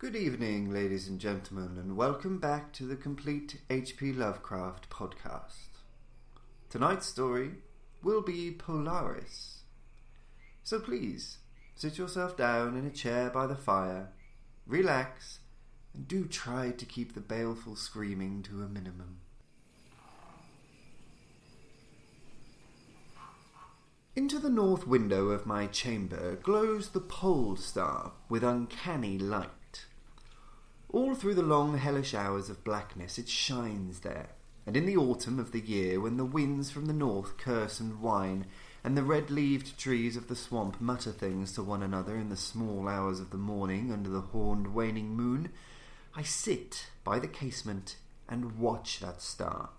Good evening, ladies and gentlemen, and welcome back to the Complete H.P. Lovecraft podcast. Tonight's story will be Polaris. So please, sit yourself down in a chair by the fire, relax, and do try to keep the baleful screaming to a minimum. Into the north window of my chamber glows the pole star with uncanny light. All through the long hellish hours of blackness it shines there, and in the autumn of the year, when the winds from the north curse and whine, and the red-leaved trees of the swamp mutter things to one another in the small hours of the morning under the horned waning moon, I sit by the casement and watch that star.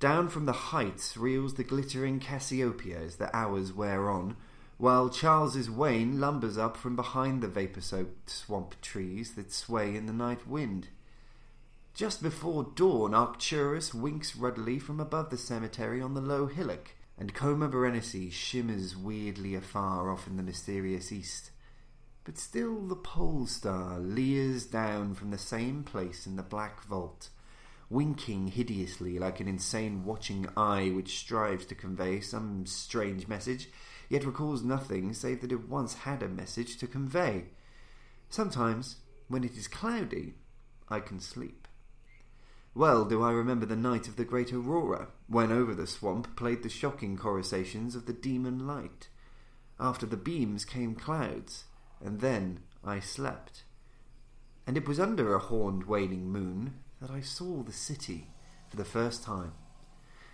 Down from the heights reels the glittering Cassiopeia as the hours wear on, while Charles's wain lumbers up from behind the vapour-soaked swamp trees that sway in the night wind. Just before dawn, Arcturus winks ruddily from above the cemetery on the low hillock, and Coma Berenice shimmers weirdly afar off in the mysterious east. But still the pole star leers down from the same place in the black vault, winking hideously like an insane watching eye which strives to convey some strange message yet recalls nothing save that it once had a message to convey. Sometimes, when it is cloudy, I can sleep. Well do I remember the night of the great aurora, when over the swamp played the shocking coruscations of the demon light. After the beams came clouds, and then I slept. And it was under a horned waning moon that I saw the city for the first time.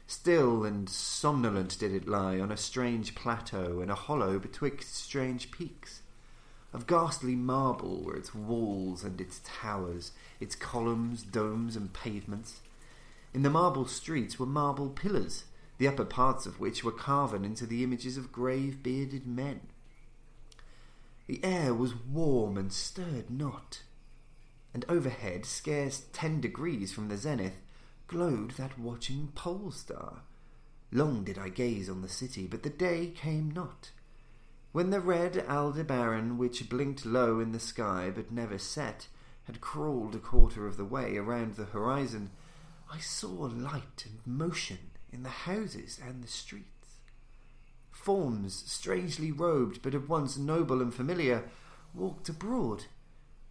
Still and somnolent did it lie on a strange plateau in a hollow betwixt strange peaks. Of ghastly marble were its walls and its towers, its columns, domes, and pavements. In the marble streets were marble pillars, the upper parts of which were carven into the images of grave bearded men. The air was warm and stirred not, and overhead, scarce ten degrees from the zenith, glowed that watching pole star. Long did I gaze on the city, but the day came not. When the red Aldebaran, which blinked low in the sky but never set, had crawled a quarter of the way around the horizon, I saw light and motion in the houses and the streets. Forms, strangely robed, but at once noble and familiar, walked abroad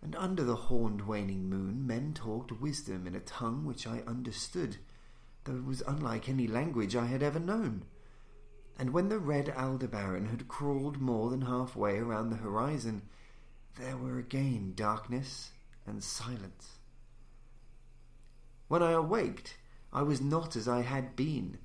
and under the horned waning moon men talked wisdom in a tongue which I understood, though it was unlike any language I had ever known. And when the red Aldebaran had crawled more than halfway around the horizon, there were again darkness and silence. When I awaked, I was not as I had been.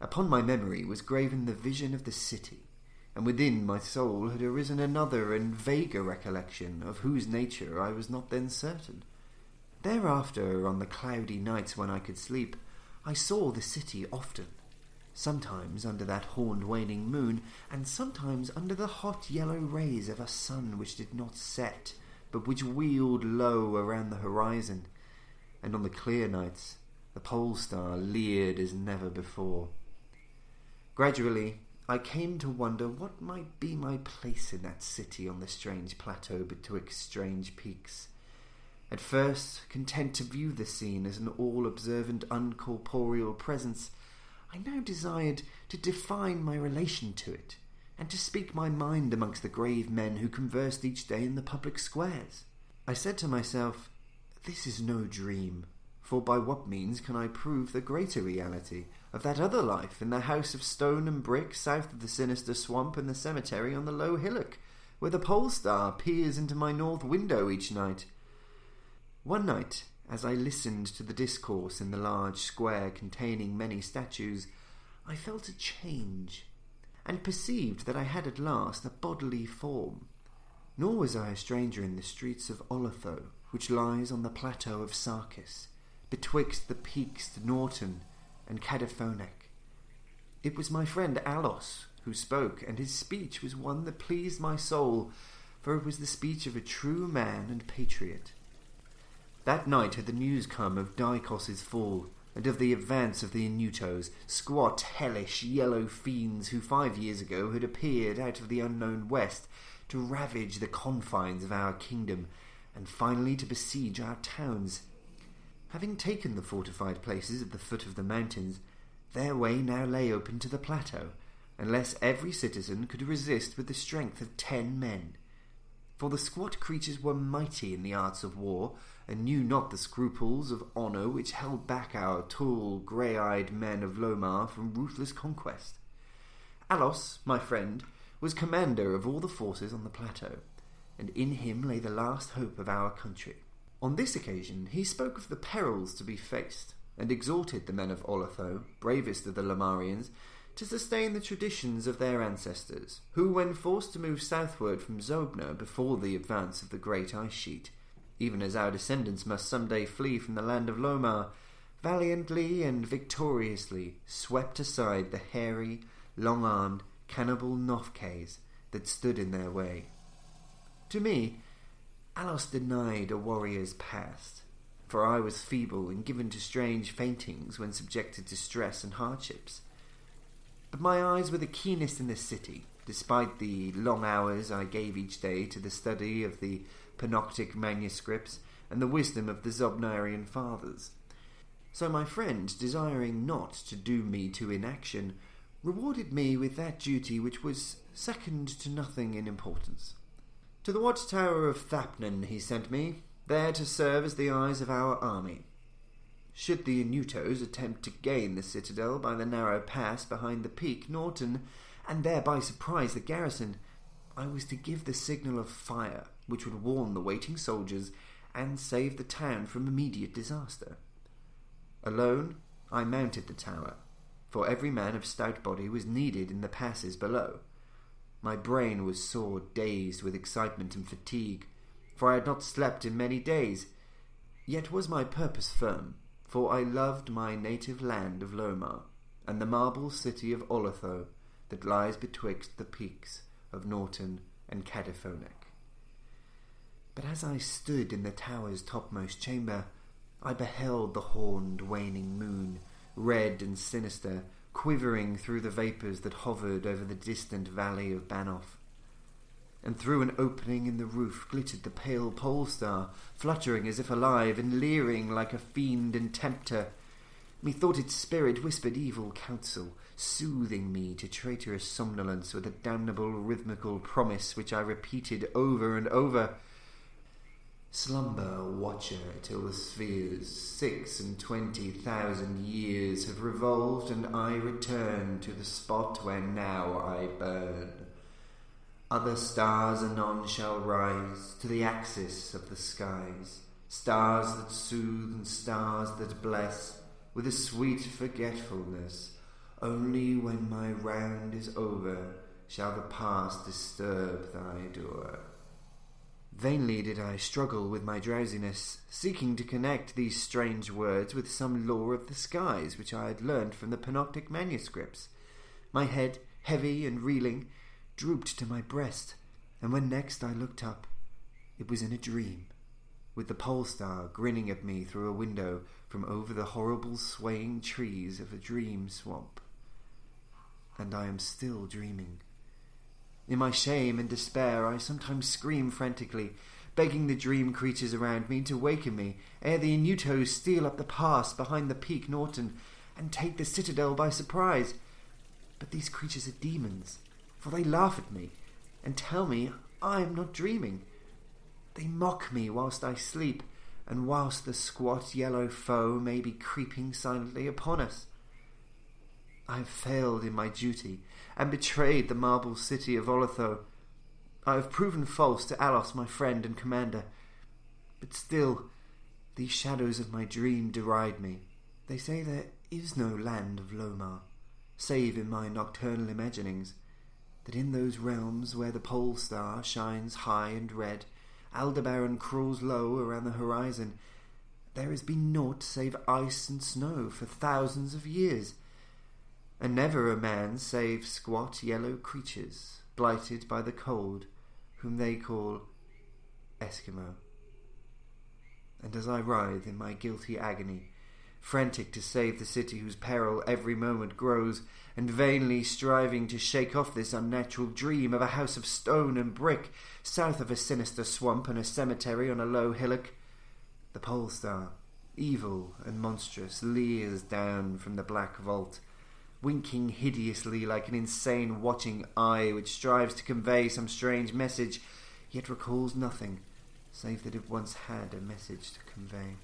Upon my memory was graven the vision of the city, and within my soul had arisen another and vaguer recollection, of whose nature I was not then certain. Thereafter, on the cloudy nights when I could sleep, I saw the city often, sometimes under that horned waning moon, and sometimes under the hot yellow rays of a sun which did not set, but which wheeled low around the horizon, and on the clear nights the pole star leered as never before. Gradually I came to wonder what might be my place in that city on the strange plateau betwixt strange peaks. At first, content to view the scene as an all-observant uncorporeal presence, I now desired to define my relation to it, and to speak my mind amongst the grave men who conversed each day in the public squares. I said to myself, This is no dream, for by what means can I prove the greater reality of that other life in the house of stone and brick south of the sinister swamp and the cemetery on the low hillock, where the pole star peers into my north window each night? One night, as I listened to the discourse in the large square containing many statues, I felt a change, and perceived that I had at last a bodily form. Nor was I a stranger in the streets of Olathoë, which lies on the plateau of Sarkis betwixt the peaks Noton and Kadiphonek. It was my friend Alos who spoke, and his speech was one that pleased my soul, for it was the speech of a true man and patriot. That night had the news come of Daikos's fall, and of the advance of the Inutos, squat, hellish, yellow fiends who five years ago had appeared out of the unknown west to ravage the confines of our kingdom and finally to besiege our towns. Having taken the fortified places at the foot of the mountains, their way now lay open to the plateau, unless every citizen could resist with the strength of ten men. For the squat creatures were mighty in the arts of war, and knew not the scruples of honour which held back our tall, grey-eyed men of Lomar from ruthless conquest. Alos, my friend, was commander of all the forces on the plateau, and in him lay the last hope of our country. On this occasion he spoke of the perils to be faced, and exhorted the men of Olathoë, bravest of the Lomarians, to sustain the traditions of their ancestors, who, when forced to move southward from Zobna before the advance of the great ice sheet, even as our descendants must some day flee from the land of Lomar, valiantly and victoriously swept aside the hairy, long-armed, cannibal Gnophkehs that stood in their way. To me, Alos denied a warrior's past, for I was feeble and given to strange faintings when subjected to stress and hardships. But my eyes were the keenest in the city, despite the long hours I gave each day to the study of the Pnakotic manuscripts and the wisdom of the Zobnarian fathers. So my friend, desiring not to doom me to inaction, rewarded me with that duty which was second to nothing in importance. To the watchtower of Thapnen he sent me, there to serve as the eyes of our army. Should the Inutos attempt to gain the citadel by the narrow pass behind the peak Noton, and thereby surprise the garrison, I was to give the signal of fire, which would warn the waiting soldiers and save the town from immediate disaster. Alone, I mounted the tower, for every man of stout body was needed in the passes below. My brain was sore dazed with excitement and fatigue, for I had not slept in many days. Yet was my purpose firm, for I loved my native land of Lomar, and the marble city of Olathoë that lies betwixt the peaks of Noton and Kadiphonek. But as I stood in the tower's topmost chamber, I beheld the horned waning moon red and sinister, quivering through the vapours that hovered over the distant valley of Banof. And through an opening in the roof glittered the pale pole star, fluttering as if alive and leering like a fiend and tempter. Methought its spirit whispered evil counsel, soothing me to traitorous somnolence with a damnable rhythmical promise which I repeated over and over. Slumber, watcher, till the spheres six and twenty thousand years have revolved, and I return to the spot where now I burn. Other stars anon shall rise to the axis of the skies, stars that soothe and stars that bless, with a sweet forgetfulness. Only when my round is over shall the past disturb thy door. Vainly did I struggle with my drowsiness, seeking to connect these strange words with some lore of the skies which I had learned from the Pnakotic manuscripts. My head, heavy and reeling, drooped to my breast, and when next I looked up, it was in a dream, with the pole star grinning at me through a window from over the horrible swaying trees of a dream swamp. And I am still dreaming. In my shame and despair, I sometimes scream frantically, begging the dream creatures around me to waken me ere the Inutos steal up the pass behind the peak Noton and take the citadel by surprise. But these creatures are demons, for they laugh at me and tell me I am not dreaming. They mock me whilst I sleep, and whilst the squat yellow foe may be creeping silently upon us. I have failed in my duty and betrayed the marble city of Olathoë. I have proven false to Alos, my friend and commander. But still, these shadows of my dream deride me. They say there is no land of Lomar, save in my nocturnal imaginings, that in those realms where the pole star shines high and red, Aldebaran crawls low around the horizon, there has been naught save ice and snow for thousands of years and never a man save squat yellow creatures, blighted by the cold, whom they call Eskimo. And as I writhe in my guilty agony, frantic to save the city whose peril every moment grows, and vainly striving to shake off this unnatural dream of a house of stone and brick, south of a sinister swamp and a cemetery on a low hillock. The pole star, evil and monstrous, leers down from the black vault, winking hideously like an insane watching eye which strives to convey some strange message, yet recalls nothing save that it once had a message to convey.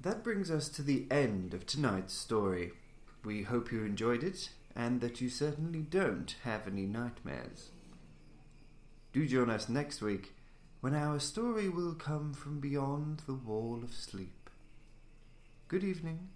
That brings us to the end of tonight's story. We hope you enjoyed it and that you certainly don't have any nightmares. Do join us next week when our story will come from beyond the wall of sleep. Good evening.